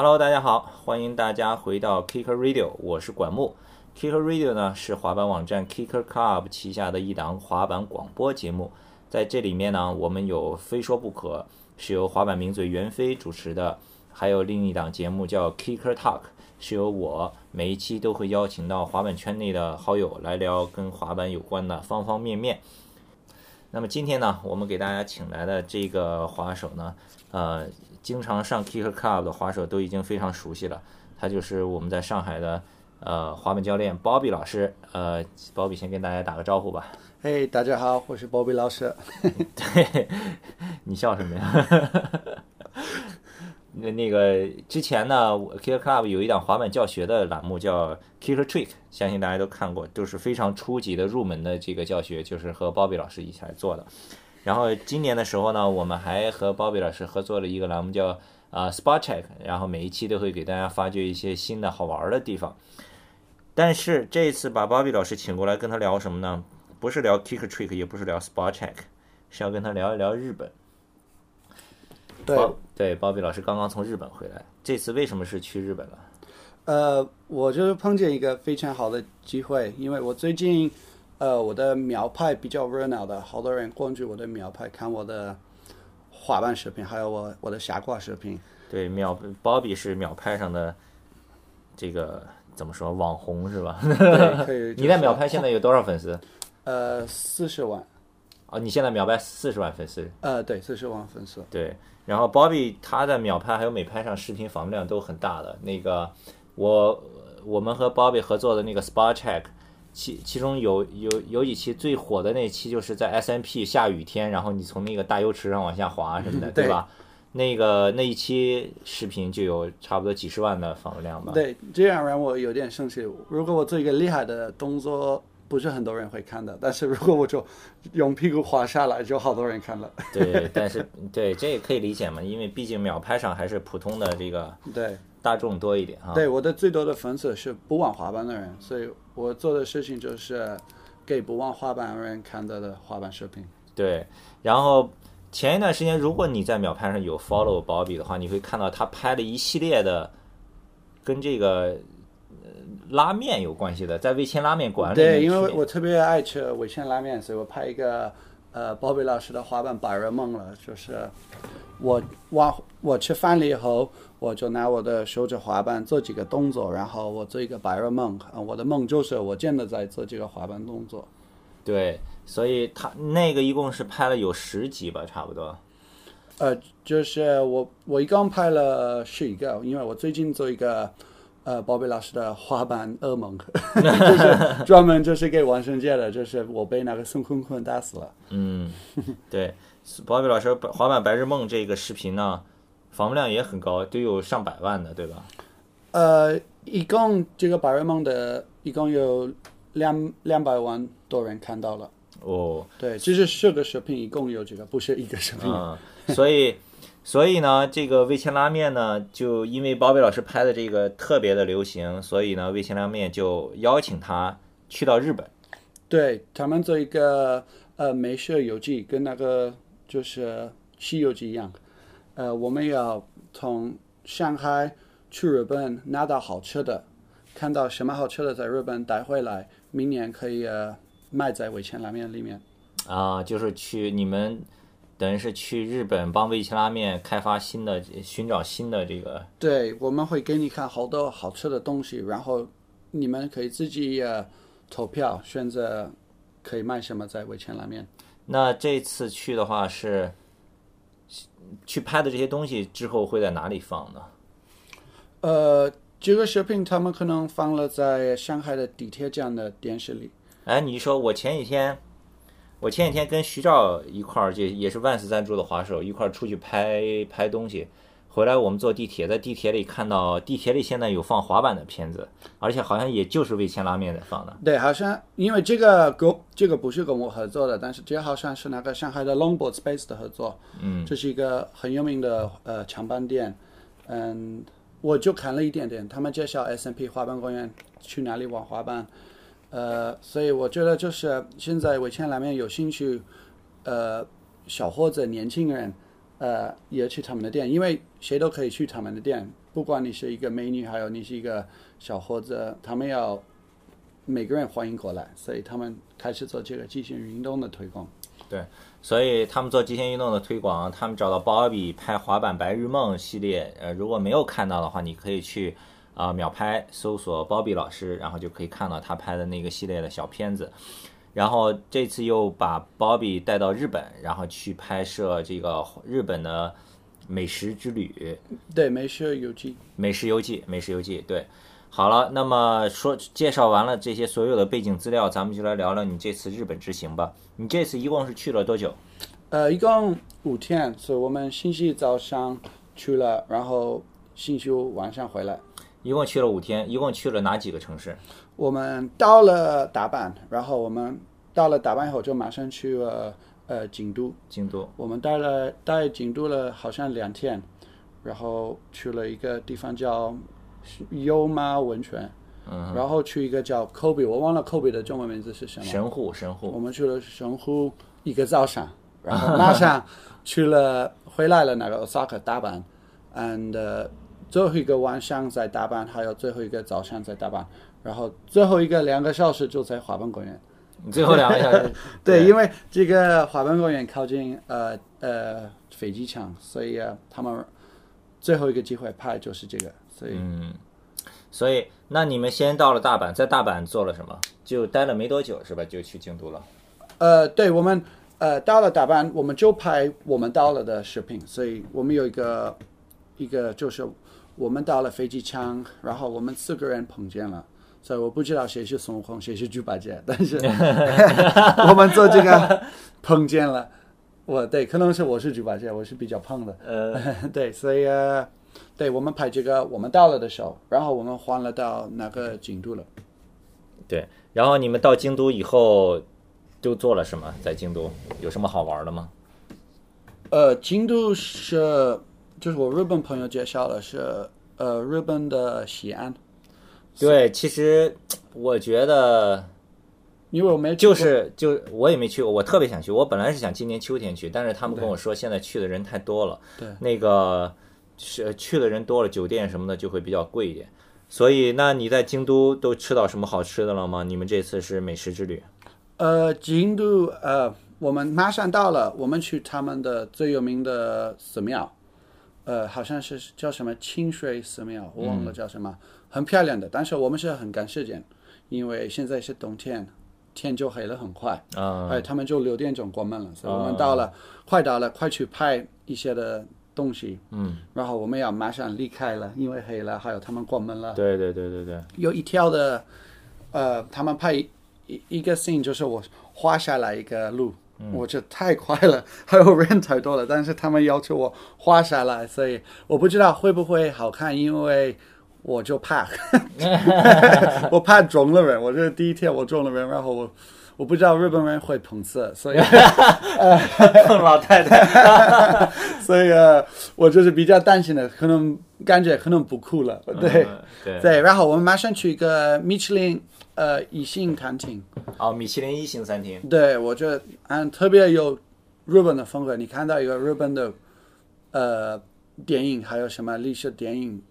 Hello，大家好，欢迎大家回到 Kicker Radio，我是管木。Kicker Radio 呢是滑板网站 Kicker Club 旗下的一档滑板广播节目，在这里面呢，我们有非说不可，是由滑板名嘴袁飞主持的，还有另一档节目叫 Kicker Talk，是由我每一期都会邀请到滑板圈内的好友来聊跟滑板有关的方方面面。那么今天呢，我们给大家请来的这个滑手呢，呃，经常上 Kicker Club 的滑手都已经非常熟悉了，他就是我们在上海的呃滑板教练 Bobby 老师。呃，Bobby 先跟大家打个招呼吧。嘿，大家好，我是 Bobby 老师。对，你笑什么呀？那那个之前呢，Kicker Club 有一档滑板教学的栏目叫 Kicker Trick，相信大家都看过，都是非常初级的入门的这个教学，就是和 Bobby 老师一起来做的。然后今年的时候呢，我们还和 Bobby 老师合作了一个栏目叫啊 Spot Check，然后每一期都会给大家发掘一些新的好玩的地方。但是这一次把 Bobby 老师请过来跟他聊什么呢？不是聊 Kicker Trick，也不是聊 Spot Check，是要跟他聊一聊日本。对对，鲍比老师刚刚从日本回来，这次为什么是去日本了？呃，我就是碰见一个非常好的机会，因为我最近呃我的秒拍比较热闹的，好多人关注我的秒拍，看我的滑板视频，还有我我的下挂视频。对，秒鲍比是秒拍上的这个怎么说网红是吧？对，可以。你在秒拍现在有多少粉丝？呃，四十万。哦，你现在秒拍四十万粉丝？呃，对，四十万粉丝。对，然后 Bobby 他在秒拍还有美拍上视频访问量都很大的。那个我我们和 Bobby 合作的那个 Spot Check，其其中有有有几期最火的那期就是在 SMP 下雨天，然后你从那个大油池上往下滑什么的，对吧？那个那一期视频就有差不多几十万的访问量吧。对，这样让我有点生气。如果我做一个厉害的动作。不是很多人会看的，但是如果我就用屁股滑下来，就好多人看了。对，但是 对这也可以理解嘛，因为毕竟秒拍上还是普通的这个对大众多一点啊。对，我的最多的粉丝是不玩滑板的人，所以我做的事情就是给不玩滑板的人看到的滑板视频。对，然后前一段时间，如果你在秒拍上有 follow 保比的话，你会看到他拍了一系列的跟这个。拉面有关系的，在味千拉面馆里。对，因为我特别爱吃味千拉面，所以我拍一个呃，鲍比老师的滑板白日梦了。就是我我我吃饭了以后，我就拿我的手指滑板做几个动作，然后我做一个白日梦。我的梦就是我真的在做这个滑板动作。对，所以他那个一共是拍了有十集吧，差不多。呃，就是我我一共拍了十一个，因为我最近做一个。呃，宝贝老师的滑板噩梦，就是专门就是给王圣节的，就是我被那个孙坤坤打死了。嗯，对，宝贝老师滑板白日梦这个视频呢，访问量也很高，都有上百万的，对吧？呃，一共这个白日梦的一共有两两百万多人看到了。哦，对，其实十个视频一共有这个，不是一个视频。嗯，所以。所以呢，这个味千拉面呢，就因为包贝老师拍的这个特别的流行，所以呢，味千拉面就邀请他去到日本。对他们做一个呃美食游记，跟那个就是《西游记》一样。呃，我们要从上海去日本拿到好吃的，看到什么好吃的在日本带回来，明年可以呃卖在味千拉面里面。啊，就是去你们。等于是去日本帮味千拉面开发新的，寻找新的这个。对，我们会给你看好多好吃的东西，然后你们可以自己投票选择可以卖什么在味千拉面。那这次去的话是去拍的这些东西之后会在哪里放呢？呃，这个视频他们可能放了在上海的地铁站的电视里。哎，你说我前几天。我前几天跟徐照一块儿，就也是万斯赞助的滑手，一块儿出去拍拍东西。回来我们坐地铁，在地铁里看到地铁里现在有放滑板的片子，而且好像也就是味千拉面在放的。对，好像因为这个跟这个不是跟我合作的，但是这好像是那个上海的 Longboard Space 的合作。嗯，这是一个很有名的呃长板店。嗯，我就看了一点点，他们介绍 SMP 滑板公园去哪里玩滑板。呃，所以我觉得就是现在尾千拉面有兴趣，呃，小伙子、年轻人，呃，也去他们的店，因为谁都可以去他们的店，不管你是一个美女，还有你是一个小伙子，他们要每个人欢迎过来，所以他们开始做这个极限运动的推广。对所以他们做极限运动的推广，他们找到鲍比拍《滑板白日梦》系列，呃，如果没有看到的话，你可以去啊、秒拍搜索鲍比老师，然后就可以看到他拍的那个系列的小片子。然后这次又把鲍比带到日本，然后去拍摄这个日本的美食之旅。对，美食游记。美食游记，美食游记，对。好了，那么说介绍完了这些所有的背景资料，咱们就来聊聊你这次日本之行吧。你这次一共是去了多久？呃，一共五天，所以我们星期早上去了，然后星期五晚上回来。一共去了五天，一共去了哪几个城市？我们到了大阪，然后我们到了大阪以后就马上去了呃京都。京都。我们待了待京都了好像两天，然后去了一个地方叫优妈温泉，嗯，然后去一个叫 Kobe，我忘了 Kobe 的中文名字是什么。神户，神户。我们去了神户一个早上，然后马上去了回来了那个 Osaka 大阪，and、呃、最后一个晚上在大阪，还有最后一个早上在大阪，然后最后一个两个小时就在滑板公园。你最后两个小时 对，因为这个滑板公园靠近呃呃飞机场，所以、呃、他们最后一个机会拍就是这个，所以、嗯，所以那你们先到了大阪，在大阪做了什么？就待了没多久是吧？就去京都了。呃，对我们呃到了大阪，我们就拍我们到了的视频，所以我们有一个一个就是我们到了飞机场，然后我们四个人碰见了。所以我不知道谁是孙悟空，谁是猪八戒，但是 我们做这个碰见了。我对，可能是我是猪八戒，我是比较胖的。呃，对，所以呃，对我们拍这个，我们到了的时候，然后我们换了到那个京都了。对。然后你们到京都以后都做了什么？在京都有什么好玩的吗？呃，京都是就是我日本朋友介绍的是呃日本的西安，对，其实我觉得因为我没就是就我也没去过，我特别想去。我本来是想今年秋天去，但是他们跟我说现在去的人太多了，对那个是去的人多了，酒店什么的就会比较贵一点。所以，那你在京都都吃到什么好吃的了吗？你们这次是美食之旅，呃京都呃我们马上到了，我们去他们的最有名的寺庙，呃好像是叫什么清水寺庙，我忘了叫什么，很漂亮的，但是我们是很赶时间，因为现在是冬天，天就黑了很快。啊、哎，他们就六点钟关门了，所以我们到了，快到了，快去拍一些的东西，嗯，然后我们要马上离开了，因为黑了，还有他们关门了。对对对对对，有一条的，呃，他们拍一一一个 scene，就是我画下来一个路，我这太快了，还有人太多了，但是他们要求我画下来，所以我不知道会不会好看，因为我就怕，我怕肿了人，我这第一天我肿了人，然后我我不知道日本人会碰瓷，所以 碰老太太，所以呃，我就是比较担心的，可能感觉可能不酷了，对。嗯对对，然后我们马上去一个米其林呃一星餐厅，哦，米其林一星餐厅，对我觉得嗯特别有日本的风格。你看到一个日本的呃电影，还有什么历史电影，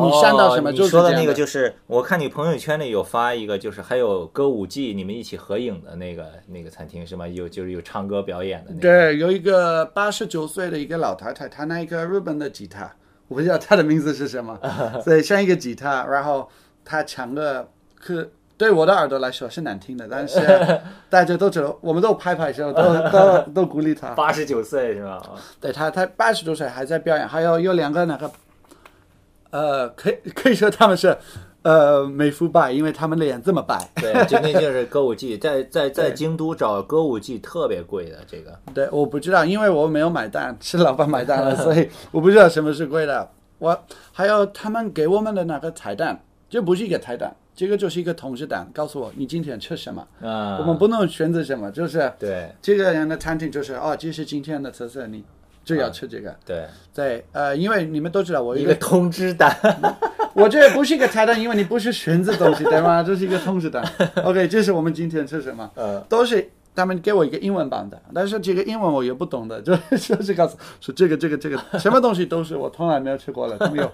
你删到什么哦就是你说的那个，就是我看你朋友圈里有发一个，就是还有歌舞伎，你们一起合影的那个那个餐厅是吗？有就是有唱歌表演的那个。对，有一个八十九岁的一个老太太，她拿一个日本的吉他，我不知道她的名字是什么，所以像一个吉他，然后她唱的可对我的耳朵来说是难听的，但是 大家都知道，我们都拍拍手，都 都都鼓励她。八十九岁是吧？对她，她八十多岁还在表演，还有有两个那个，呃，可以可以说他们是呃美肤白，因为他们脸这么白。对，就那就是歌舞伎，在在在京都找歌舞伎特别贵的这个。对，我不知道，因为我没有买单，是老板买单了，所以我不知道什么是贵的。我还有他们给我们的那个彩蛋，这不是一个彩蛋，这个就是一个通知单，告诉我你今天吃什么。啊，我们不能选择什么，就是对这个人的餐厅就是哦，这是今天的特色，你就要吃这个。对对，呃，因为你们都知道我一个一个通知单，我这不是一个菜单，因为你不是选择东西，对吗？这是一个通知单。OK，这是我们今天吃什么，呃，都是他们给我一个英文版的，但是这个英文我也不懂的，就 就是告诉说这个这个这个什么东西都是我从来没有吃过的，他们有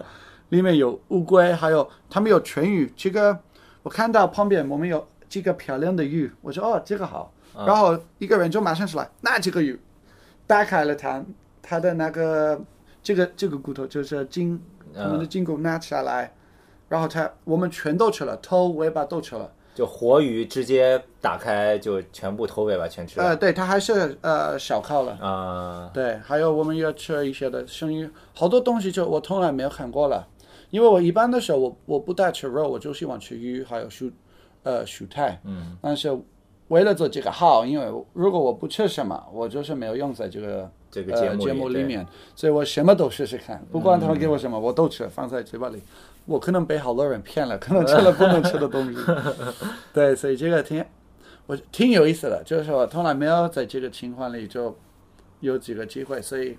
里面有乌龟，还有他们有全鱼。这个我看到旁边我们有几个漂亮的鱼，我说哦这个好，然后一个人就马上出来那这个鱼，打开了它它的那个这个这个骨头就是筋，我们的筋骨拿下来，然后他我们全都吃了，头尾巴都吃了。就活鱼直接打开就全部头尾巴全吃了。呃，对，它还是呃小烤了。啊、对，还有我们要吃一些的生鱼，好多东西就我从来没有看过了。因为我一般的时候我我不带吃肉，我就喜欢吃鱼，还有蔬呃蔬菜。嗯。但是为了做这个号，因为如果我不吃什么，我就是没有用在这个这个节节目里面，所以我什么都试试看，不管他们给我什么，我都吃，放在嘴巴里。我可能被好多人骗了，可能吃了不能吃的东西。对，所以这个挺我挺有意思的，就是我从来没有在这个情况里就有几个机会，所以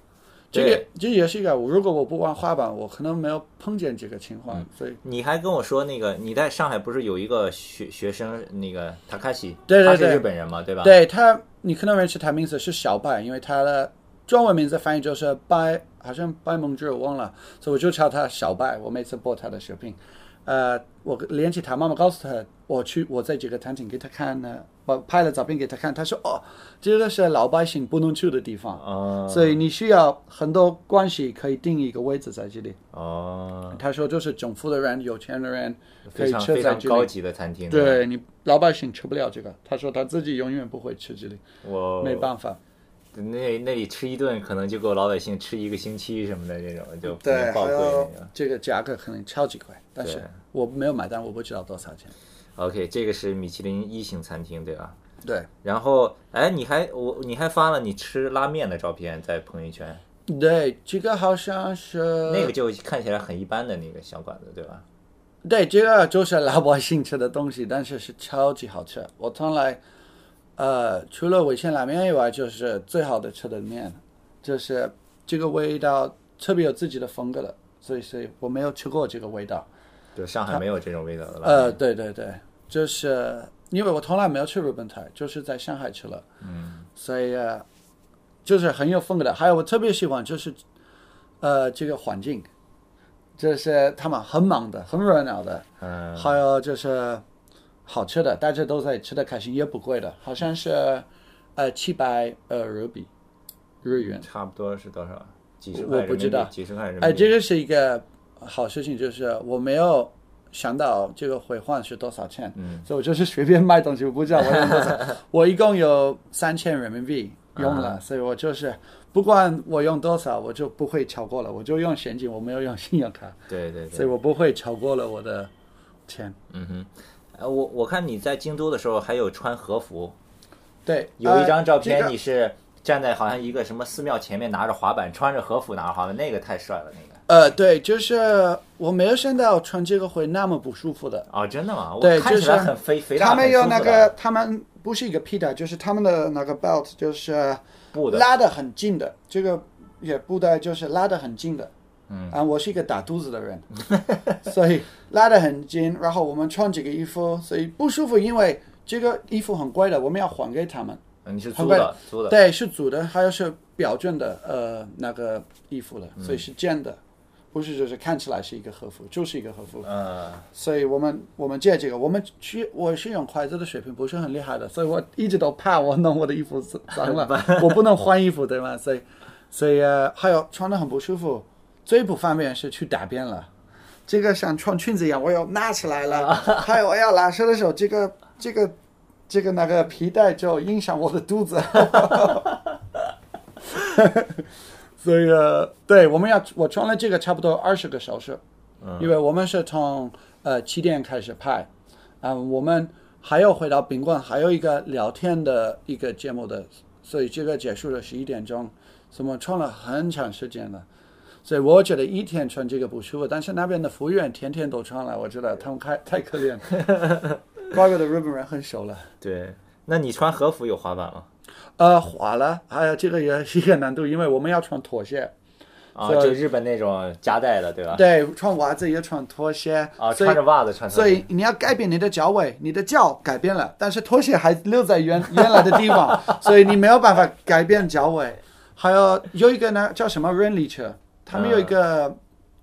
这个这也是一个，如果我不玩滑板，我可能没有碰见这个情嗯。况，所以。你还跟我说那个你在上海不是有一个学学生那个塔卡西，对对他是对。日本人嘛，对吧？对他，你可能认识他名字是小白，因为他的中文名字翻译就是白，好像白梦之，我忘了，所以我就叫他小白。我每次播他的视频，呃，我联系他妈妈，告诉他我去，我在这个餐厅给他看呢，我拍了照片给他看，他说哦，这个是老百姓不能去的地方，哦所以你需要很多关系可以定一个位置在这里。哦，他说就是政府的人、有钱的人可以非常非吃在这里。常高级的餐厅。对你老百姓吃不了这个，他说他自己永远不会吃这里，我没办法。那那里吃一顿可能就够老百姓吃一个星期什么的这种，就可对。这个价格可能超级贵，但是我没有买单，我不知道多少钱。OK，这个是米其林一星餐厅对吧？对然后，哎，你还我你还发了你吃拉面的照片在朋友圈，对，这个好像是那个就看起来很一般的那个小馆子对吧？对，这个就是老百姓吃的东西，但是是超级好吃。我从来，呃，除了味千拉面以外，就是最好的吃的面，就是这个味道特别有自己的风格的，所以所以我没有吃过这个味道。就上海没有这种味道的拉面。呃，对对对，就是因为我从来没有去日本台，就是在上海吃了，嗯，所以呃就是很有风格的。还有我特别喜欢就是，呃，这个环境，就是他们很忙的，很热闹的，嗯，还有就是好吃的，大家都在吃的开心，也不贵的，好像是呃七百呃日币日元。差不多是多少？几十我块不知道几十块人民币。哎，这个是一个好事情，就是我没有想到这个回换是多少钱，嗯，所以我就是随便卖东西，我不知道我用多少，我一共有三千人民币用了，啊。所以我就是不管我用多少，我就不会超过了，我就用现金，我没有用信用卡，对对对。所以。我不会超过了我的钱。嗯哼，呃，我我看你在京都的时候还有穿和服，对，有一张照片你是站在好像一个什么寺庙前面拿着滑板，穿着和服拿着滑板，那个太帅了，那个。呃，对，就是我没有想到穿这个会那么不舒服的。哦，真的吗？我对就是很肥肥大，他们有那个，他们不是一个皮带，就是他们的那个 belt，就是布的，拉得很紧的，这个也布带就是拉的很紧的。嗯啊，我是一个打肚子的人，所以拉的很紧。然后我们穿这个衣服，所以不舒服，因为这个衣服很贵的，我们要还给他们。嗯你是租的，租的。对，是租的，还有是标准的呃那个衣服的，嗯所以是这样的，不是就是看起来是一个和服，就是一个和服。嗯，所以我们我们借这个，我们去我是用筷子的水平不是很厉害的，所以我一直都怕我弄我的衣服脏了，我不能换衣服对吗？所以所以呃还有穿的很不舒服，最不方便是去大便了，这个像穿裙子一样，我要拿起来了，还有我要拉伸的时候，这个这个这个那个皮带就影响我的肚子。所以呃，对，我们要我穿了这个差不多二十个小时，因为我们是从呃七点开始拍，啊、我们还要回到宾馆，还有一个聊天的一个节目的，所以这个结束了十一点钟，所以我们穿了很长时间了。所以我觉得一天穿这个不舒服，但是那边的服务员天天都穿了，我觉得他们太太可怜，怪不得日本人很熟了。对。那你穿和服有滑板吗？呃，滑了，还有这个也 是一个难度，因为我们要穿拖鞋，啊，就日本那种夹带的，对吧？对，穿袜子也穿拖鞋，啊，穿着袜子穿所以你要改变你的脚位，你的脚改变了，但是拖鞋还留在原原来的地方，所以你没有办法改变脚位。还有有一个呢叫什么人力车，他们有一个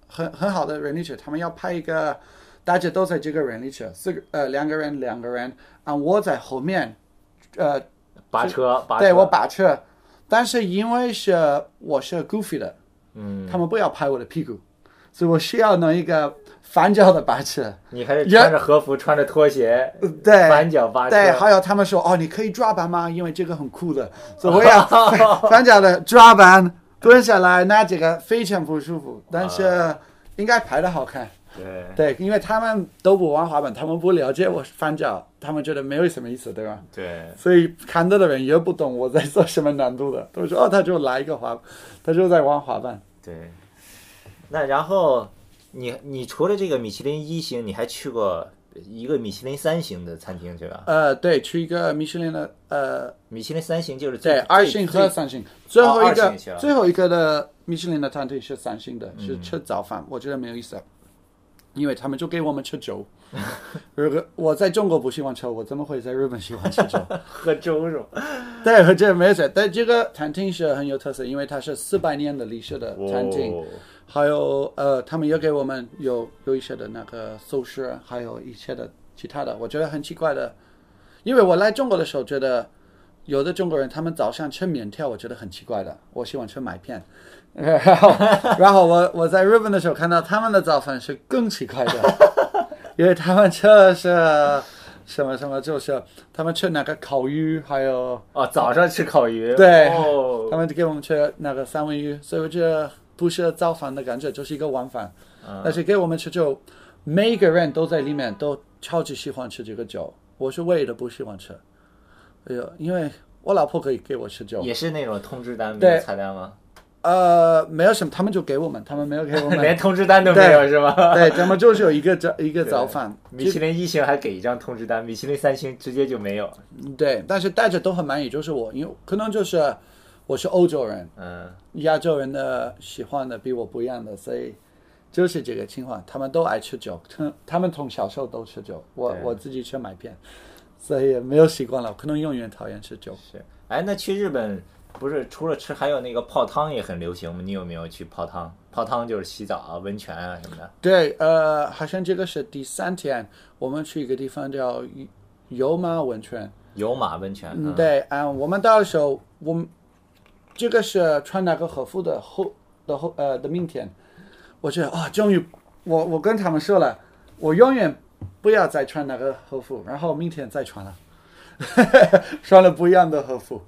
很很好的人力车，他们要拍一个，大家都在这个人力车，四个呃两个人两个人，啊我在后面，呃拔车，拔车，对我把车，但是因为是我是 goofy 的，嗯，他们不要拍我的屁股，所以我需要弄一个反脚的把车。你还是原穿着和服，穿着拖鞋，对，反脚拔车，对，还有他们说哦，你可以抓板吗？因为这个很酷的，所以我要 反脚的抓板，蹲下来那这个非常不舒服，但是应该拍的好看。对。对，因为他们都不玩滑板，他们不了解我翻脚，他们觉得没有什么意思，对吧？对，所以看到的人也不懂我在做什么难度的，都说哦，他就来一个滑，他就在玩滑板。对，那然后你你除了这个米其林一星，你还去过一个米其林三星的餐厅对吧？呃，对，去一个米其林的呃米其林三星就是最对，二星和三星，最后一个、最后一个的米其林的餐厅是三星的，嗯。是吃早饭，我觉得没有意思，因为他们就给我们吃粥。如果我在中国不喜欢吃，我怎么会在日本喜欢吃粥？喝粥是吧？对，和这没错。但这个餐厅是很有特色，因为它是四百年的历史的餐厅，哦还有呃，他们也给我们有有一些的那个寿司，还有一些的其他的，我觉得很奇怪的，因为我来中国的时候觉得。有的中国人他们早上吃面条，我觉得很奇怪的。我喜欢吃麦片，然后然后我我在日本的时候看到他们的早饭是更奇怪的，因为他们吃的是什么什么，就是他们吃那个烤鱼，还有哦，早上吃烤鱼，对哦他们给我们吃那个三文鱼，所以我觉得不是早饭的感觉，就是一个晚饭。嗯但是给我们吃就每一个人都在里面都超级喜欢吃这个酒，我是唯一的不喜欢吃。哎呦，因为我老婆可以给我吃酒，也是那种通知单没对有菜单吗？呃，没有什么，他们就给我们，他们没有给我们。连通知单都没有是吗？对，他们就是有一个早一个早饭，米其林一星还给一张通知单，米其林三星直接就没有。对，但是大家都很满意，就是我，因为可能就是我是欧洲人，嗯，亚洲人的喜欢的比我不一样的，所以就是这个情况，他们都爱吃酒，他他们从小时候都吃酒，我我自己吃麦片，所以没有习惯了，可能永远讨厌吃酒。是。哎，那去日本不是除了吃，还有那个泡汤也很流行吗？你有没有去泡汤？泡汤就是洗澡啊、温泉啊什么的。对，呃，好像这个是第三天，我们去一个地方叫油马温泉。有马温泉，嗯，对，嗯，我们到的时候，我们这个是穿那个和服的后的后呃的明天，我觉得啊、终于，我我跟他们说了，我永远不要再穿那个和服，然后明天再穿了，穿了不一样的和服。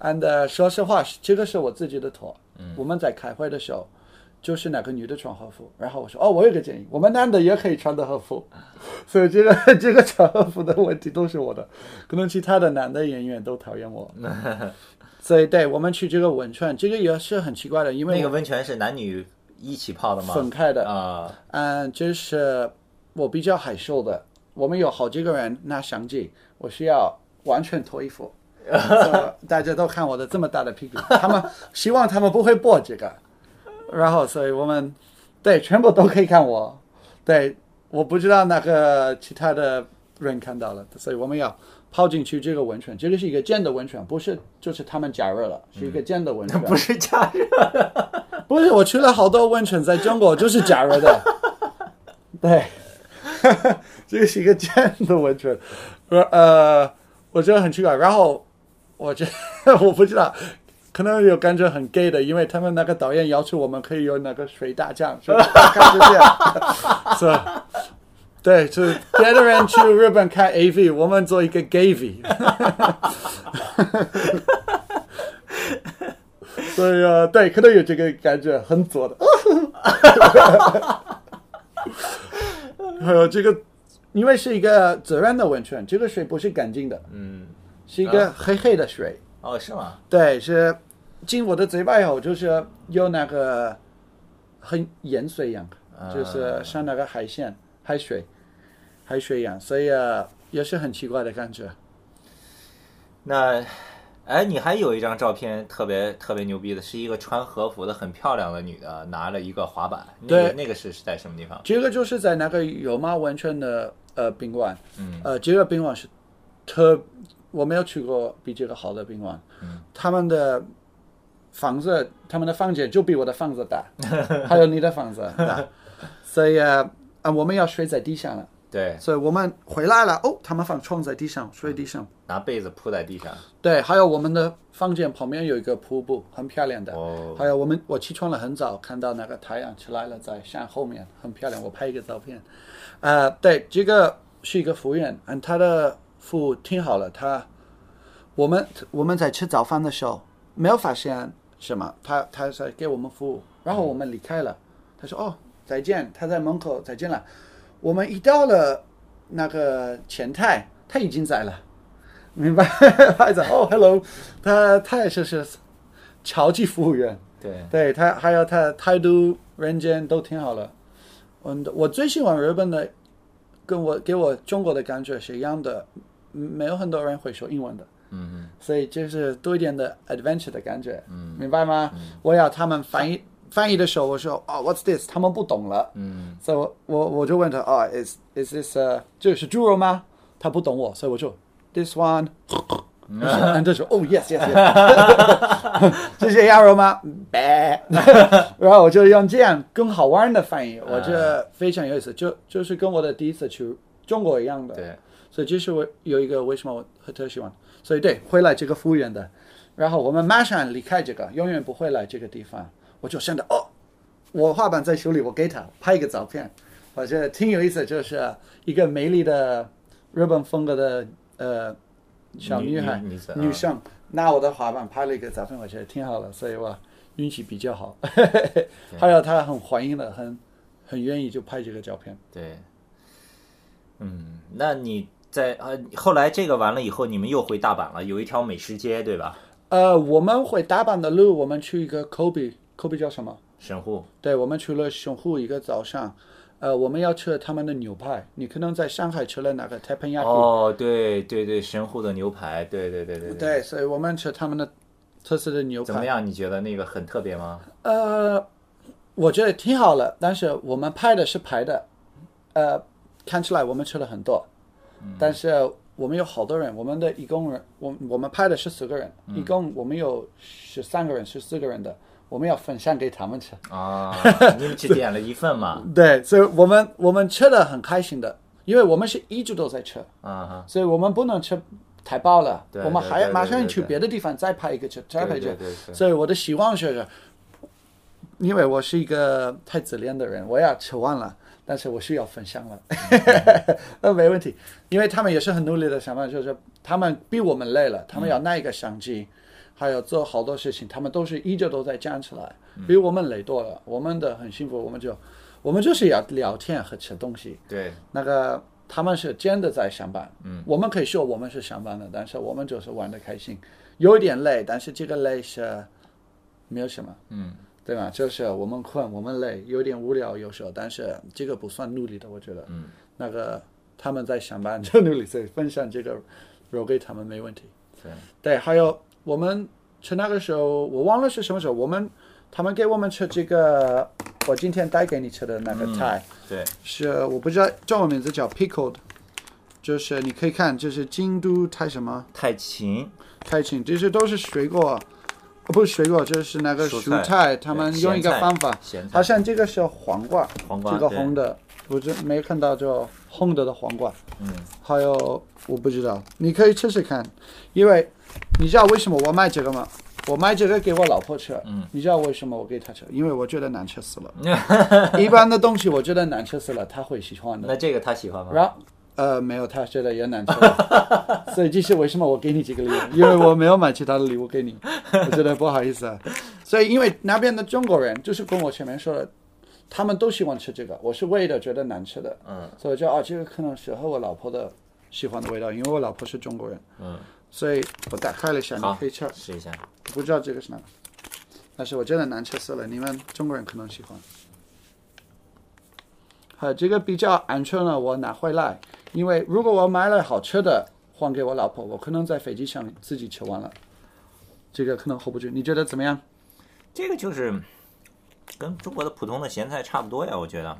and、呃、说实话，这个是我自己的错。我们在开会的时候，就是那个女的穿和服，然后我说哦，我有个建议，我们男的也可以穿的和服，所以这个 这个穿和服的问题都是我的，可能其他的男的演员都讨厌我。所以对我们去这个温泉，这个也是很奇怪的，因为那个温泉是男女一起泡的吗？分开的。啊，嗯，就是我比较害羞的。我们有好几个人拿相机，我需要完全脱衣服，so, 大家都看我的这么大的屁股。他们希望他们不会播这个，然后所以我们对全部都可以看我。对，我不知道那个其他的人看到了，所以我们要泡进去这个温泉。这个是一个真的温泉，不是就是他们加热了，是一个 真的温泉。不是加热，不是，我去了好多温泉，在中国就是加热的。对，这个是一个尖的温泉，呃，我觉得很奇怪。然后我觉得 我不知道，可能有感觉很 gay 的，因为他们那个导演要求我们可以有那个水大将，是吧，是吧？对，就是别的人去日本看 AV，我们做一个 gay V。所以，对，可能有这个感觉，很左的。还有这个，因为是一个自然的温泉，这个水不是干净的，嗯，是一个黑黑的水。哦，是吗？对，是进我的嘴巴以后，就是有那个很盐水一样，就是像那个海鲜、海水、海水一样，所以呃，也是很奇怪的感觉。那哎，你还有一张照片特别特别牛逼的，是一个穿和服的很漂亮的女的，拿了一个滑板。那个对那个是是在什么地方？这个就是在那个有马温泉的呃宾馆，嗯，呃，这个宾馆是特，我没有去过比这个好的宾馆，嗯，他们的房子，他们的房间就比我的房子大，还有你的房子大，所以啊、呃，我们要睡在地下了，对，所以我们回来了，哦，他们放床在地上，睡地上，拿被子铺在地上。对，还有我们的房间旁边有一个瀑布，很漂亮的。哦，还有我们，我起床了很早，看到那个太阳起来了，在山后面，很漂亮。我拍一个照片。呃，对，这个是一个服务员，嗯，他的服务挺好了。他，我们我们在吃早饭的时候没有发现什么，他他在给我们服务，然后我们离开了。他说：“哦，再见。”他在门口再见了。我们一到了那个前台，他已经在了。明白，孩子哦，hello，他他也是是超级服务员，对，对他还有他态度、人间都挺好了。嗯，我最喜欢日本的，跟我给我中国的感觉是一样的，嗯没有很多人会说英文的，嗯所以就是多一点的 adventure 的感觉，嗯明白吗？我要他们翻译翻译的时候，我说哦，what's this？他们不懂了，嗯。所以我我我就问他哦，is is this 呃，这是猪肉吗？他不懂我，所以我就 this one，然后 他说哦 yes yes yes，这是鸭肉吗？呗，然后我就用这样更好玩的翻译，我觉得非常有意思，就就是跟我的第一次去中国一样的，对，所以这是我有一个为什么我特喜欢，所以对回来这个服务员的，然后我们马上离开这个，永远不会来这个地方，我就想着哦，我画板在手里，我给他拍一个照片，我觉得挺有意思，就是一个美丽的日本风格的呃小女孩女生。拿我的滑板拍了一个照片，我觉得挺好的，所以我运气比较好，还有她很欢迎的，很很愿意就拍这个照片。对，嗯，那你在呃后来这个完了以后，你们又回大阪了，有一条美食街对吧？呃，我们回大阪的路，我们去一个 Kobe，Kobe 叫什么？神户，对，我们去了神户一个早上，呃，我们要吃他们的牛排。你可能在上海吃了哪个 teppanyaki，、哦，对对对，神户的牛排，对对对对对，对，所以我们吃他们的特色的牛排。怎么样？你觉得那个很特别吗？呃，我觉得挺好了，但是我们拍的是排的，呃，看起来我们吃了很多，但是我们有好多人，我们的一共人，我我们拍的是十个人，一共我们有十三个人，十四个人的，我们要分享给他们吃。啊，你们只点了？一份嘛？对，所以我们我们吃的很开心的，因为我们是一直都在吃，啊哈，所以我们不能吃太饱了，对我们还马上去别的地方再拍一个吃，再拍一个。所以我的希望就是，因为我是一个太自恋的人，我要吃完了，但是我是要分享了，那没问题，因为他们也是很努力的想办法，就是他们比我们累了，他们要拿一个相机，还有做好多事情，他们都是一直都在站起来，比我们累多了，我们的很幸福，我们就我们就是要聊天和吃东西，对，那个他们是真的在上班，嗯，我们可以说我们是上班的，但是我们就是玩的开心，有一点累，但是这个累是没有什么，嗯，对吧？就是我们困，我们累，有点无聊有时候，但是这个不算努力的，我觉得，嗯，那个他们在上班 就努力，所以分享这个肉给他们没问题。对，对，还有我们吃那个时候，我忘了是什么时候，我们他们给我们吃这个，我今天带给你吃的那个菜。对，是我不知道中文名字叫 pickled，就是你可以看，就是京都太什么？太秦，太秦，这些都是水果，哦不是水果，就是那个蔬蔬菜他们用一个方法，好像这个是黄瓜，黄瓜这个红的，我这没看到就红的的黄瓜，嗯，还有我不知道，你可以吃吃看，因为你知道为什么我买这个吗？我买这个给我老婆吃，嗯，你知道为什么我给她吃？因为我觉得难吃死了。一般的东西我觉得难吃死了，她会喜欢的。那这个她喜欢吗？然后呃没有，她觉得也难吃，所以这是为什么我给你这个礼物，因为我没有买其他的礼物给你，我觉得不好意思啊。所以因为那边的中国人就是跟我前面说的，他们都喜欢吃这个，我是为了觉得难吃的，嗯所以我就啊这个可能适合我老婆的喜欢的味道，因为我老婆是中国人，嗯，所以我打开了一下，你可以吃，试一下。不知道这个是哪个，但是我真的难吃死了，你们中国人可能喜欢。好，这个比较安全了，我拿回来，因为如果我买了好吃的还给我老婆，我可能在飞机上自己吃完了。这个可能 hold 不住。你觉得怎么样？这个就是跟中国的普通的咸菜差不多呀，我觉得。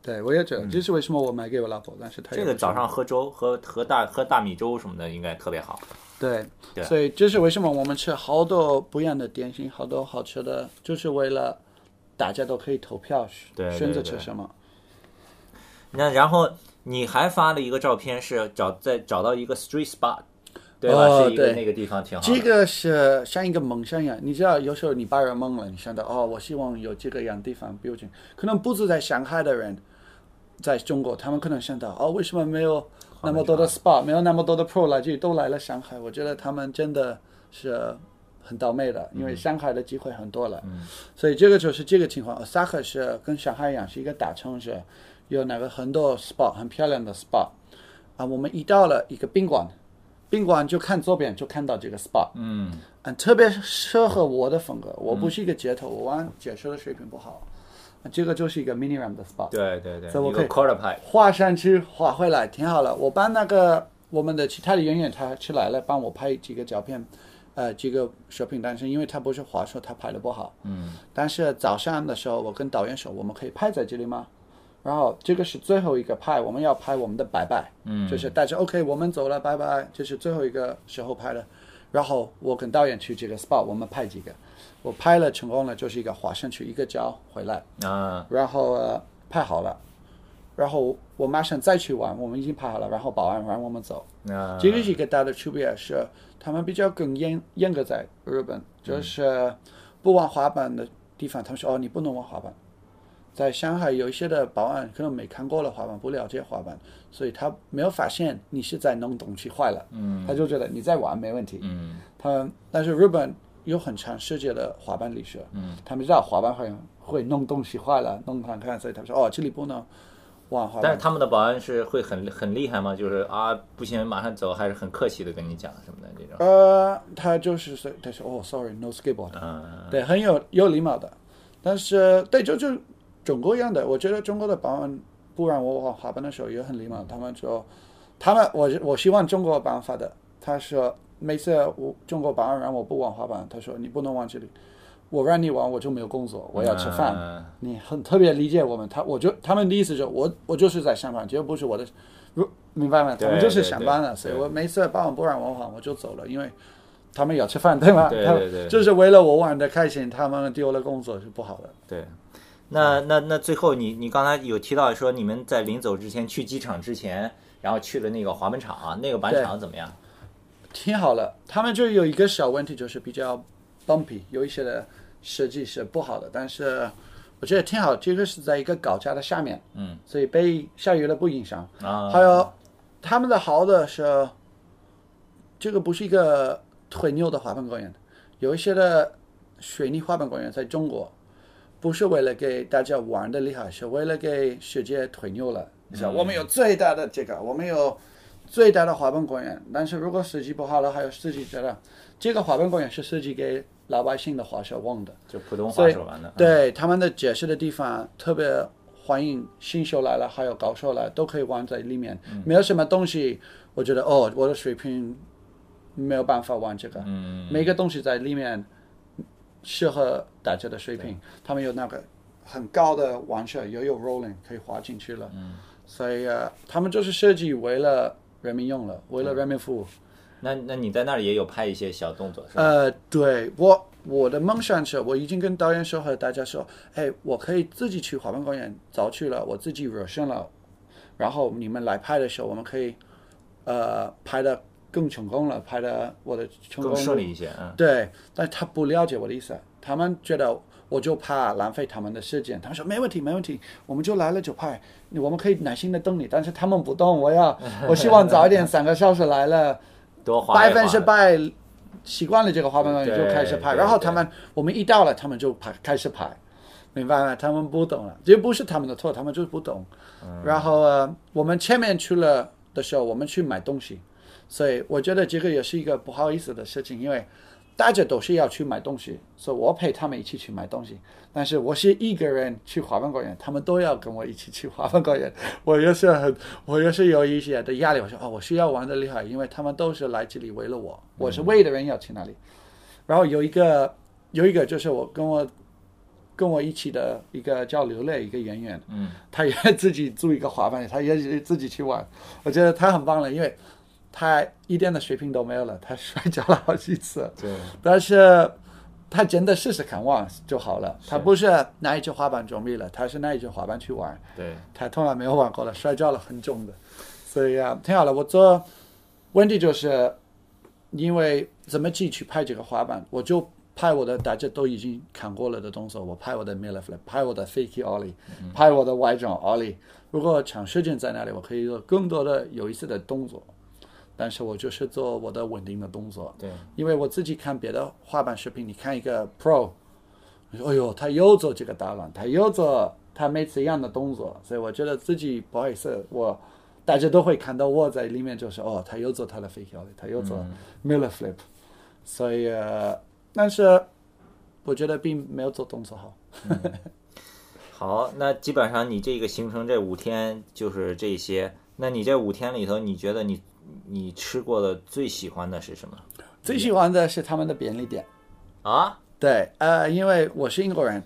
对，我也觉得，这是为什么我买给我老婆，但是她这个早上喝粥，喝喝大喝大米粥什么的，应该特别好。对，对所以这是为什么我们吃好多不一样的点心，好多好吃的，就是为了大家都可以投票选择吃什么。那然后你还发了一个照片，是找在找到一个 street spot，对吧？哦对是一个那个地方挺好。这个是像一个梦想一样，你知道，有时候你白日梦了，你想到哦，我希望有这个样地方标准，可能不止在上海的人，在中国，他们可能想到哦，为什么没有那么多的 SPA，没有那么多的 Pro 来这里都来了上海？我觉得他们真的是很倒霉的，因为上海的机会很多了，所以这个就是这个情况。萨克是跟上海一样，是一个大城市，有那个很多 SPA，很漂亮的 SPA。啊，我们一到了一个宾馆，宾馆就看左边就看到这个 SPA，嗯，嗯，特别适合我的风格。我不是一个街头，我玩解说的水平不好，啊这个就是一个 mini ram 的 SPA。对对对，所以我可以 quarter pipe。画上去，画回来，挺好了。我帮那个我们的其他的演员他去来了，帮我拍几个照片，呃，几个视频。但是因为他不是滑手，他拍的不好。嗯。但是早上的时候，我跟导演说，我们可以拍在这里吗？然后这个是最后一个拍，我们要拍我们的拜拜，嗯，就是大家 OK，我们走了，拜拜，这是最后一个时候拍的。然后我跟导演去这个 spot，我们拍几个，我拍了成功了，就是一个滑上去一个脚回来，啊，然后呃拍好了，然后我马上再去玩，我们已经拍好了，然后保安让我们走。啊。这个是一个大的区别是，他们比较更严严格在日本，就是不玩滑板的地方，他们说哦你不能玩滑板。在上海有一些的保安可能没看过了滑板，不了解滑板，所以他没有发现你是在弄东西坏了，嗯他就觉得你在玩没问题。嗯他但是日本有很长世界的滑板历史，嗯，他们知道滑板会会弄东西坏了，弄看看，所以他们说哦这里不能玩滑板。但是他们的保安是会很很厉害吗？就是啊，不行，马上走，还是很客气的跟你讲什么的这种。呃，他就是说他说哦，sorry，no skateboard，嗯对，很有有礼貌的。但是对，就就中国一样的，我觉得中国的保安不让我玩滑板的时候也很礼貌，他们说，他们我我希望中国保安发的，他说每次我中国保安让我不玩滑板，他说你不能玩这里，我让你玩我就没有工作，我要吃饭。嗯你很特别理解我们，他我就他们的意思就是我我就是在上班，绝不是我的，如明白吗？他们就是上班了，所以我每次保安不让我玩，我就走了，因为他们要吃饭，对吗？他对对对就是为了我玩的开心，他们丢了工作是不好的。对。那那那最后你你刚才有提到说你们在临走之前去机场之前，然后去了那个滑板场啊，那个板场怎么样？挺好了，他们就有一个小问题，就是比较 bumpy，有一些的设计是不好的，但是我觉得挺好。这个是在一个高架的下面，嗯，所以被下雨了不影响。啊，还有他们的好的是，这个不是一个腿牛的滑板公园，有一些的水泥滑板公园在中国，不是为了给大家玩的厉害，是为了给世界吹牛了。你知道，我们有最大的这个，我们有最大的滑板公园，但是如果设计不好了，还有设计觉得这个滑板公园是设计给老百姓的滑手玩的。就普通滑手玩的。对他们的解释的地方特别欢迎新手来了，还有高手来，都可以玩在里面。没有什么东西，我觉得哦，我的水平没有办法玩这个。嗯，每个东西在里面适合大家的水平。他们有那个很高的玩舍，也有 rolling 可以滑进去了。嗯，所以呃，他们就是设计为了人民用了，为了人民服务。那那你在那里也有拍一些小动作是吧？呃，对我我的梦想是，我已经跟导演说和大家说，哎，我可以自己去滑板公园早去了，我自己热身了，然后你们来拍的时候，我们可以呃拍的更成功了，拍的我的成功更顺利一些，嗯，对，但他不了解我的意思，他们觉得我就怕浪费他们的时间。他们说没问题，没问题，我们就来了就拍，我们可以耐心的等你。但是他们不懂，我要 我希望早一点，三个小时来了，多花百分之百习惯了这个滑板公园对就开始拍。然后他们我们一到了，他们就拍开始拍，明白吗？他们不懂了，这不是他们的错，他们就是不懂。嗯然后呃，我们前面去了的时候，我们去买东西，所以我觉得这个也是一个不好意思的事情，因为大家都是要去买东西，所以我陪他们一起去买东西。但是我是一个人去华文公园，他们都要跟我一起去华文公园，我也是很，我也是有一些的压力。我说哦，我需要玩的厉害，因为他们都是来这里为了我，我是为的人要去那里。然后有一个有一个就是我跟我跟我一起的一个叫刘磊一个演员，嗯，他也自己租一个滑板，他也自己去玩，我觉得他很棒了，因为他一点的水平都没有了，他摔跤了好几次，对，但是他真的试试看玩就好了，他不是拿一只滑板准备了，他是拿一只滑板去玩，对，他从来没有玩过了，摔跤了很重的，所以啊，挺好了。我做问题就是因为怎么进去拍这个滑板，我就拍我的大家都已经看过了的动作，我拍我的 Miller Flip，拍我的 Fakey Ollie，拍我的外转 Ollie。如果长时间在那里，我可以做更多的有意思的动作，但是我就是做我的稳定的动作。对，因为我自己看别的滑板视频，你看一个 Pro，哎呦，他又做这个大浪，他又做他每次一样的动作，所以我觉得自己不好意思，我大家都会看到我在里面，就是哦，他又做他的 fake o 他又做 Miller flip，、所以呃，但是我觉得并没有做动作好。好，那基本上你这个行程这五天就是这些。那你这五天里头，你觉得你你吃过的最喜欢的是什么最喜欢的是他们的便利店。啊？对，呃，因为我是英国人，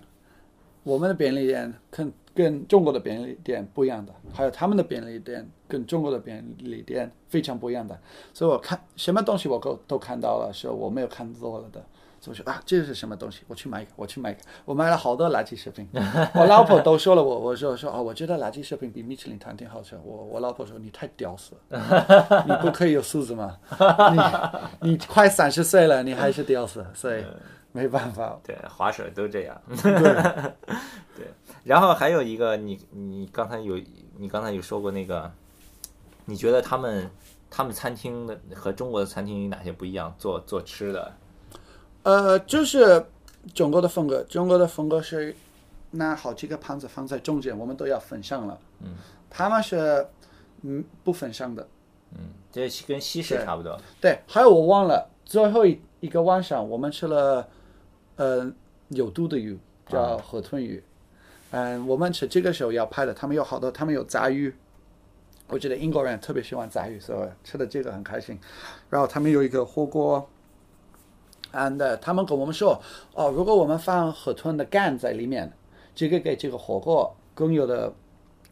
我们的便利店跟跟中国的便利店不一样的，还有他们的便利店跟中国的便利店非常不一样的，所以我看什么东西我都都看到了，是我没有看到了的。所以我说啊，这是什么东西？我去买一个，我去买一个。我买了好多垃圾食品，我老婆都说了我，我说说哦，我觉得垃圾食品比米其林餐厅好吃。我我老婆说你太屌丝了，你不可以有素质吗？你你快三十岁了，你还是屌丝，所以没办法。对，滑水都这样。对，对，然后还有一个，你你刚才有你刚才有说过那个，你觉得他们他们餐厅的和中国的餐厅有哪些不一样？做做吃的，呃，就是中国的风格，中国的风格是拿好几个盘子放在中间，我们都要分享了。嗯，他们是嗯不分享的。嗯，这跟西式差不多。对，还有我忘了，最后一一个晚上我们吃了呃有毒的鱼，叫河豚鱼。嗯，我们吃这个时候要拍的，他们有好多，他们有杂鱼。我觉得英国人特别喜欢杂鱼，所以吃的这个很开心。然后他们有一个火锅，and 呃他们跟我们说，哦，如果我们放河豚的肝在里面，这个给这个火锅更有的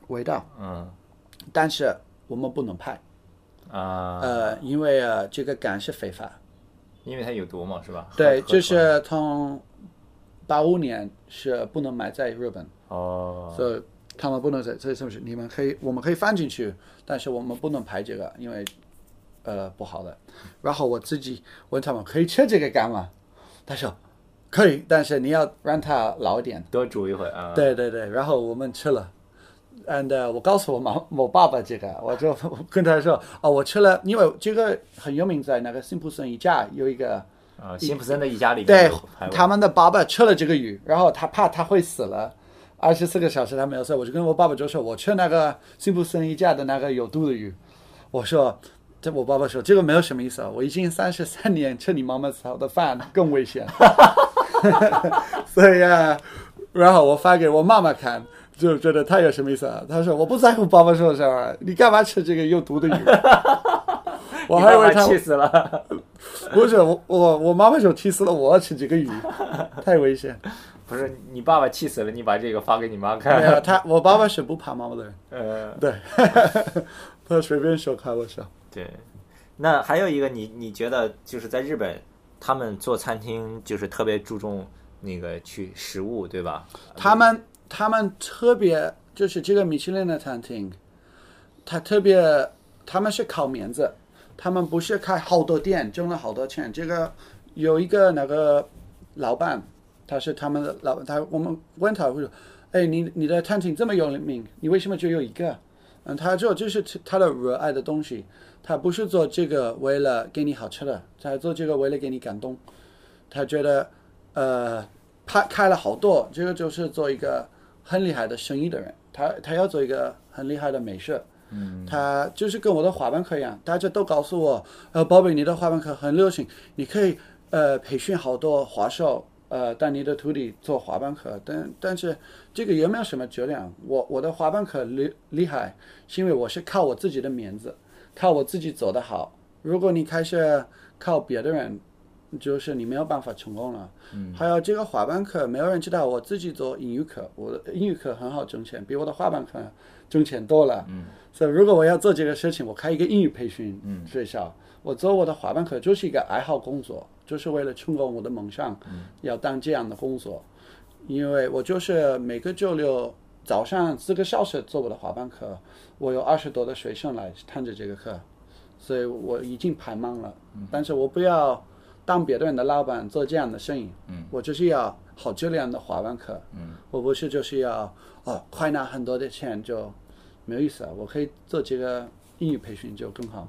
味道。嗯但是我们不能拍，啊，呃，因为呃这个肝是非法。因为它有毒嘛，是吧？对，就是从八五年是不能买在日本，哦，所以他们不能在这是不是？你们可以，我们可以放进去，但是我们不能拍这个，因为呃不好的。然后我自己问他们可以吃这个干吗？他说可以，但是你要让它老一点。多煮一会啊。对对对，然后我们吃了。and、uh, 我告诉我妈我爸爸这个，我就跟他说，哦，我吃了，因为这个很有名，在那个辛普森一家有一个啊，辛普森的一家里面对他们的爸爸吃了这个鱼，然后他怕他会死了，二十四个小时他没有睡，我就跟我爸爸就说，我吃那个辛普森一家的那个有毒的鱼，我说，这我爸爸说这个没有什么意思啊，我已经三十三年吃你妈妈炒的饭更危险，所以啊，然后我发给我妈妈看。就觉得他有什么意思啊？他说我不在乎爸爸说什么，你干嘛吃这个有毒的鱼？我还以为他气死了。不是我我我妈妈说气死了，我要吃这个鱼，太危险。不是你爸爸气死了，你把这个发给你妈看没看。有他，我爸爸是不怕妈妈的人，呃，对，他随便说开玩笑。对。那还有一个，你你觉得就是在日本，他们做餐厅就是特别注重那个去食物，对吧？他们他们特别就是这个米其林的餐厅，他特别他们是靠面子，他们不是开好多店挣了好多钱。这个有一个那个老板，他是他们的老，他我们问他，我说，哎，你你的餐厅这么有名，你为什么只有一个？嗯，他就就是他的热爱的东西，他不是做这个为了给你好吃的，他做这个为了给你感动。他觉得，呃，他开了好多，这个就是做一个很厉害的生意的人，他他要做一个很厉害的美食。嗯，他就是跟我的滑板课一样，大家都告诉我，呃，宝贝，你的滑板课很流行，你可以呃培训好多滑手，呃，带你的徒弟做滑板课，但但是这个也没有什么质量。我我的滑板课厉厉害，是因为我是靠我自己的面子，靠我自己走得好。如果你开始靠别的人，就是你没有办法成功了。嗯，还有这个滑板课，没有人知道。我自己做英语课，我的英语课很好挣钱，比我的滑板课挣钱多了。嗯，所以如果我要做这个事情，我开一个英语培训学校，我做我的滑板课就是一个爱好工作，就是为了成功我的梦想，要当这样的工作。因为我就是每个周六早上四个小时做我的滑板课，我有二十多的学生来看着这个课，所以我已经排满了。但是我不要当别人的老板做这样的生意，我就是要好质量的滑板课。我不是就是要哦快拿很多的钱就没有意思啊，我可以做这个英语培训就更好。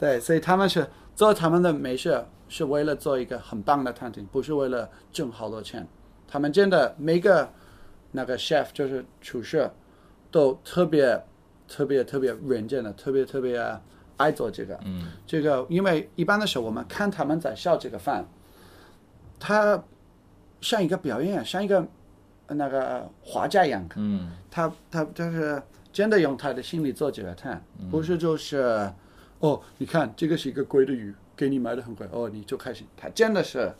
对，所以他们是做他们的美事是为了做一个很棒的餐厅，不是为了挣好多钱。他们真的每个那个 chef 就是厨师，都特别特别特别认真的，特别特别爱做这个。嗯，这个因为一般的时候我们看他们在烧这个饭，他像一个表演，像一个那个画家一样。嗯，他他就是真的用他的心里做这个菜，不是就是哦，你看这个是一个贵的鱼，给你买的很贵，哦，你就开心。他真的是。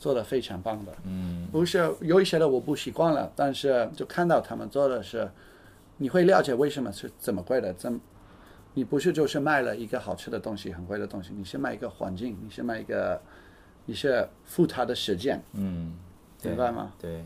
做的非常棒的，嗯，不是有一些的我不习惯了，但是就看到他们做的是，你会了解为什么是这么贵的，怎，你不是就是卖了一个好吃的东西，很贵的东西，你是卖一个环境，你是卖一个，你是付他的时间，嗯，明白吗？对。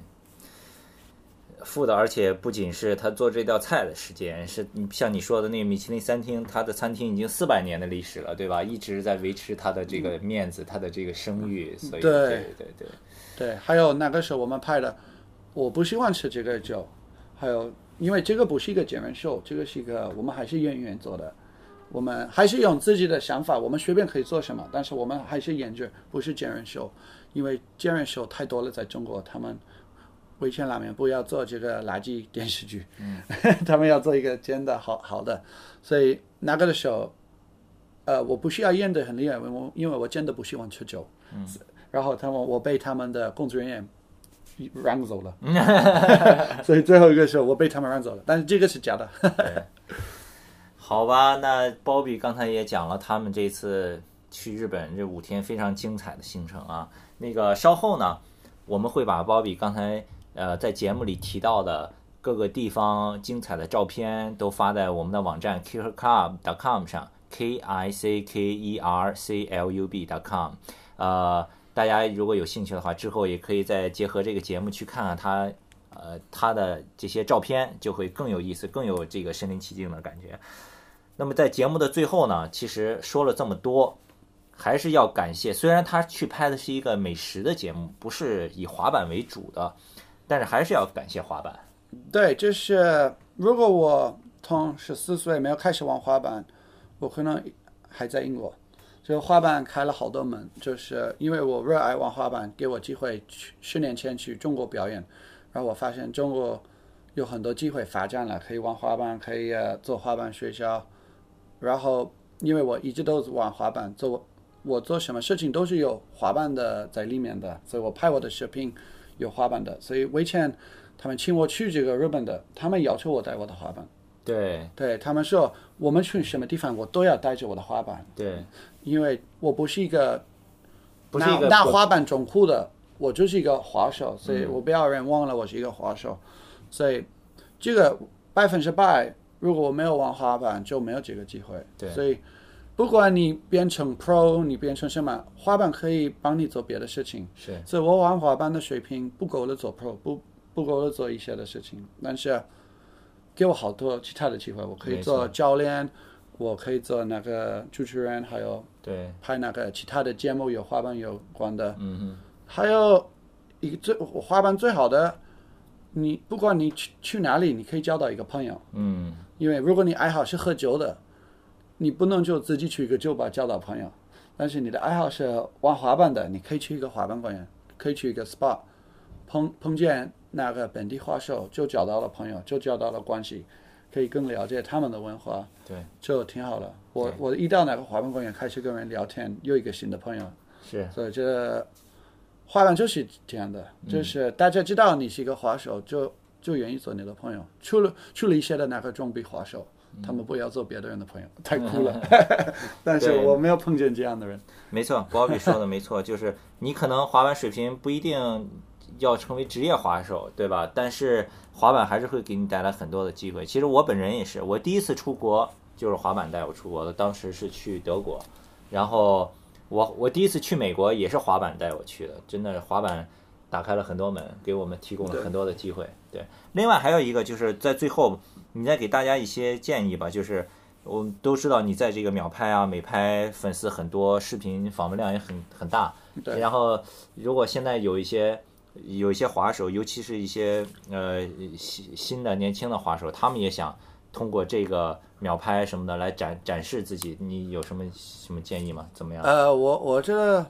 付的，而且不仅是他做这道菜的时间，是你像你说的那个米其林餐厅，他的餐厅已经四百年的历史了，对吧？一直在维持他的这个面子，他的这个声誉，所以对对对对。还有那个时候我们拍的，我不喜欢吃这个酒，还有因为这个不是一个真人秀，这个是一个我们还是演员做的，我们还是用自己的想法，我们随便可以做什么，但是我们还是演着，不是真人秀，因为真人秀太多了，在中国他们。危险拉面不要做这个垃圾电视剧，他们要做一个真的好好的，所以那个的时候，呃，我不需要演的很厉害，我因为我真的不喜欢吃酒，嗯。然后他们我被他们的工作人员让走了，所以最后一个是我被他们让走了，但是这个是假的。好吧，那包比刚才也讲了，他们这次去日本这五天非常精彩的行程啊，那个稍后呢，我们会把包比刚才。呃，在节目里提到的各个地方精彩的照片都发在我们的网站 kickerclub.com 上，k i c k e r c l u b.com。呃，大家如果有兴趣的话，之后也可以再结合这个节目去看看他，呃，他的这些照片，就会更有意思，更有这个身临其境的感觉。那么在节目的最后呢，其实说了这么多，还是要感谢，虽然他去拍的是一个美食的节目，不是以滑板为主的。但是还是要感谢滑板。对，就是如果我从十四岁没有开始玩滑板，我可能还在英国。就滑板开了好多门，就是因为我热爱玩滑板，给我机会去十年前去中国表演，然后我发现中国有很多机会发展了，可以玩滑板，可以做滑板学校。然后因为我一直都玩滑板，做我做什么事情都是有滑板的在里面的，所以我拍我的视频。有滑板的，所以以前他们请我去这个日本的，他们要求我带我的滑板。对，对他们说我们去什么地方，我都要带着我的滑板。对，因为我不是一个不是一个拿滑板种酷的，我就是一个滑手，所以我不要人忘了我是一个滑手。所以这个百分之百，如果我没有玩滑板，就没有这个机会。对，所以。不管你变成 Pro，你变成什么，滑板可以帮你做别的事情。是，所以我玩滑板的水平不够了做 Pro，不不够了做一些的事情。但是给我好多其他的机会，我可以做教练，我可以做那个主持人，还有对拍那个其他的节目有滑板有关的。嗯嗯。还有一个最滑板最好的，你不管你去去哪里，你可以交到一个朋友。嗯。因为如果你爱好是喝酒的。你不能就自己去一个酒吧交到朋友，但是你的爱好是玩滑板的，你可以去一个滑板公园，可以去一个 SPA，碰碰见那个本地滑手，就交到了朋友，就交到了关系，可以更了解他们的文化，对，就挺好了。我我一到那个滑板公园，开始跟人聊天，又一个新的朋友，是，所以这滑板就是这样的，就是大家知道你是一个滑手，就就愿意做你的朋友，除了除了一些的那个装逼滑手。他们不要做别的人的朋友，太酷了。但是我没有碰见这样的人。没错，Bobby 说的没错，就是你可能滑板水平不一定要成为职业滑手，对吧？但是滑板还是会给你带来很多的机会。其实我本人也是，我第一次出国就是滑板带我出国的，当时是去德国，然后我我第一次去美国也是滑板带我去的，真的滑板打开了很多门，给我们提供了很多的机会。对，另外还有一个就是在最后，你再给大家一些建议吧，就是。我们都知道你在这个秒拍啊、美拍粉丝很多，视频访问量也很很大。对然后，如果现在有一些有一些滑手，尤其是一些呃新新的年轻的滑手，他们也想通过这个秒拍什么的来展展示自己，你有什么什么建议吗？怎么样？呃，我我觉得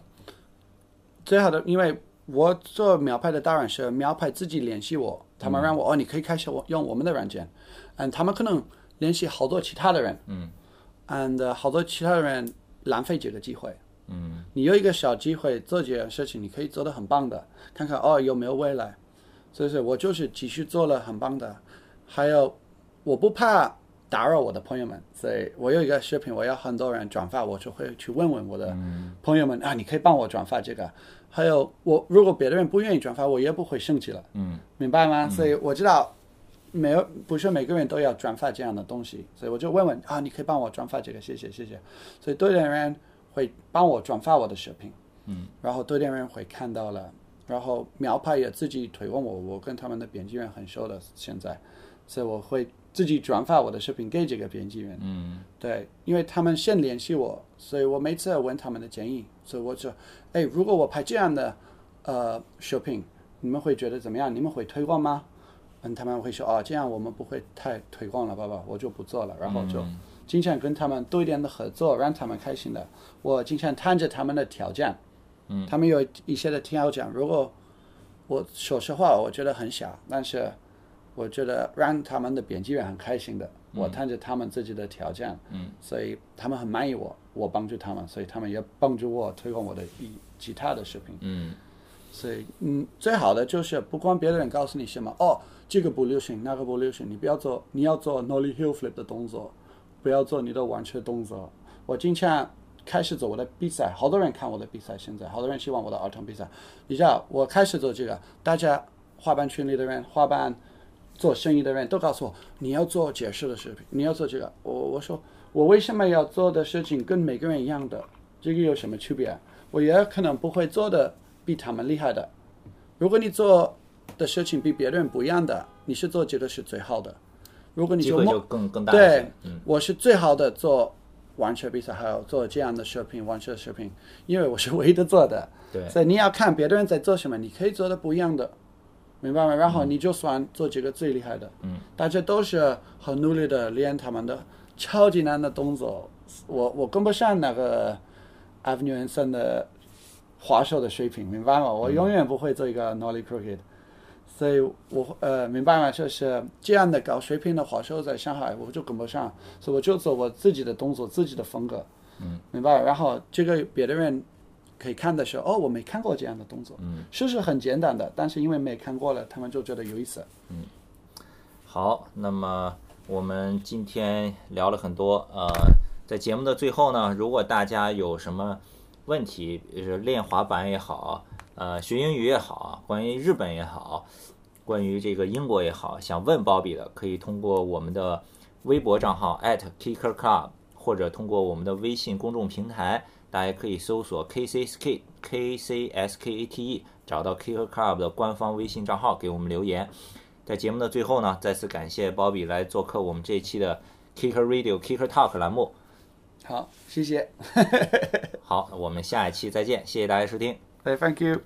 最好的，因为我做秒拍的当然是秒拍自己联系我，他们让我、哦，你可以开始我用我们的软件，嗯，他们可能联系好多其他的人，嗯，and 好多其他的人浪费这个机会。嗯你有一个小机会做这件事情，你可以做得很棒的，看看哦有没有未来。所以说我就是继续做了很棒的，还有我不怕打扰我的朋友们，所以我有一个视频，我要很多人转发，我就会去问问我的朋友们、啊，你可以帮我转发这个。还有我如果别的人不愿意转发，我也不会生气了，嗯明白吗？所以我知道没有不是每个人都要转发这样的东西，所以我就问问啊，你可以帮我转发这个，谢谢谢谢。所以多点人会帮我转发我的视频，嗯，然后多点人会看到了，然后苗派也自己推广我，我跟他们的编辑员很熟的现在，所以我会自己转发我的视频给这个编辑员，嗯。对，因为他们先联系我，所以我每次问他们的建议，所以我就，哎，如果我拍这样的呃视频，你们会觉得怎么样？你们会推广吗？嗯，他们会说哦，这样我们不会太推广了，爸爸，我就不做了，然后就经常跟他们多一点的合作，让他们开心的。我经常谈着他们的条件，嗯，他们有一些的条件，如果我说实话，我觉得很小，但是我觉得让他们的编辑员很开心的。我谈着他们自己的条件，嗯，所以他们很满意我，我帮助他们，所以他们也帮助我推广我的一其他的视频。嗯所以，嗯，最好的就是不光别人告诉你什么，哦，这个不流行，那个不流行，你不要做，你要做 nollie heel flip 的动作，不要做你的弯曲动作。我经常开始做我的比赛，好多人看我的比赛，现在好多人希望我的儿童比赛。你知道，我开始做这个，大家滑板群里的人，滑板做生意的人都告诉我，你要做解释的视频，你要做这个。我我说，我为什么要做的事情跟每个人一样的？这个有什么区别？我也可能不会做的比他们厉害的。如果你做的事情比别人不一样的，你是做这个是最好的。如果你就梦就更更大对。嗯，我是最好的做玩车比赛，还有做这样的视频、玩车视频，因为我是唯一的做的。对所以你要看别的人在做什么，你可以做的不一样的，明白吗？然后你就算做几个最厉害的，嗯，大家都是很努力的练他们的超级难的动作，我我跟不上那个 Avenue Sun 的滑手的水平，明白吗？我永远不会做一个 Nollie Crooked。所以我呃明白吗？就是这样的高水平的滑手在上海我就跟不上，所以我就做我自己的动作、自己的风格，嗯，明白？然后这个别的人可以看的时候，哦，我没看过这样的动作，嗯，是是很简单的，但是因为没看过了，他们就觉得有意思。嗯好，那么我们今天聊了很多，呃，在节目的最后呢，如果大家有什么问题，就是练滑板也好，呃，学英语也好，关于日本也好，关于这个英国也好，想问鲍比的，可以通过我们的微博账号 @kicker club，或者通过我们的微信公众平台，大家可以搜索 KCSK KCSKATE，找到 Kicker Club 的官方微信账号，给我们留言。在节目的最后呢，再次感谢鲍比来做客我们这一期的 Kicker Radio Kicker Talk 栏目。好，谢谢。好，我们下一期再见，谢谢大家收听。Say thank you.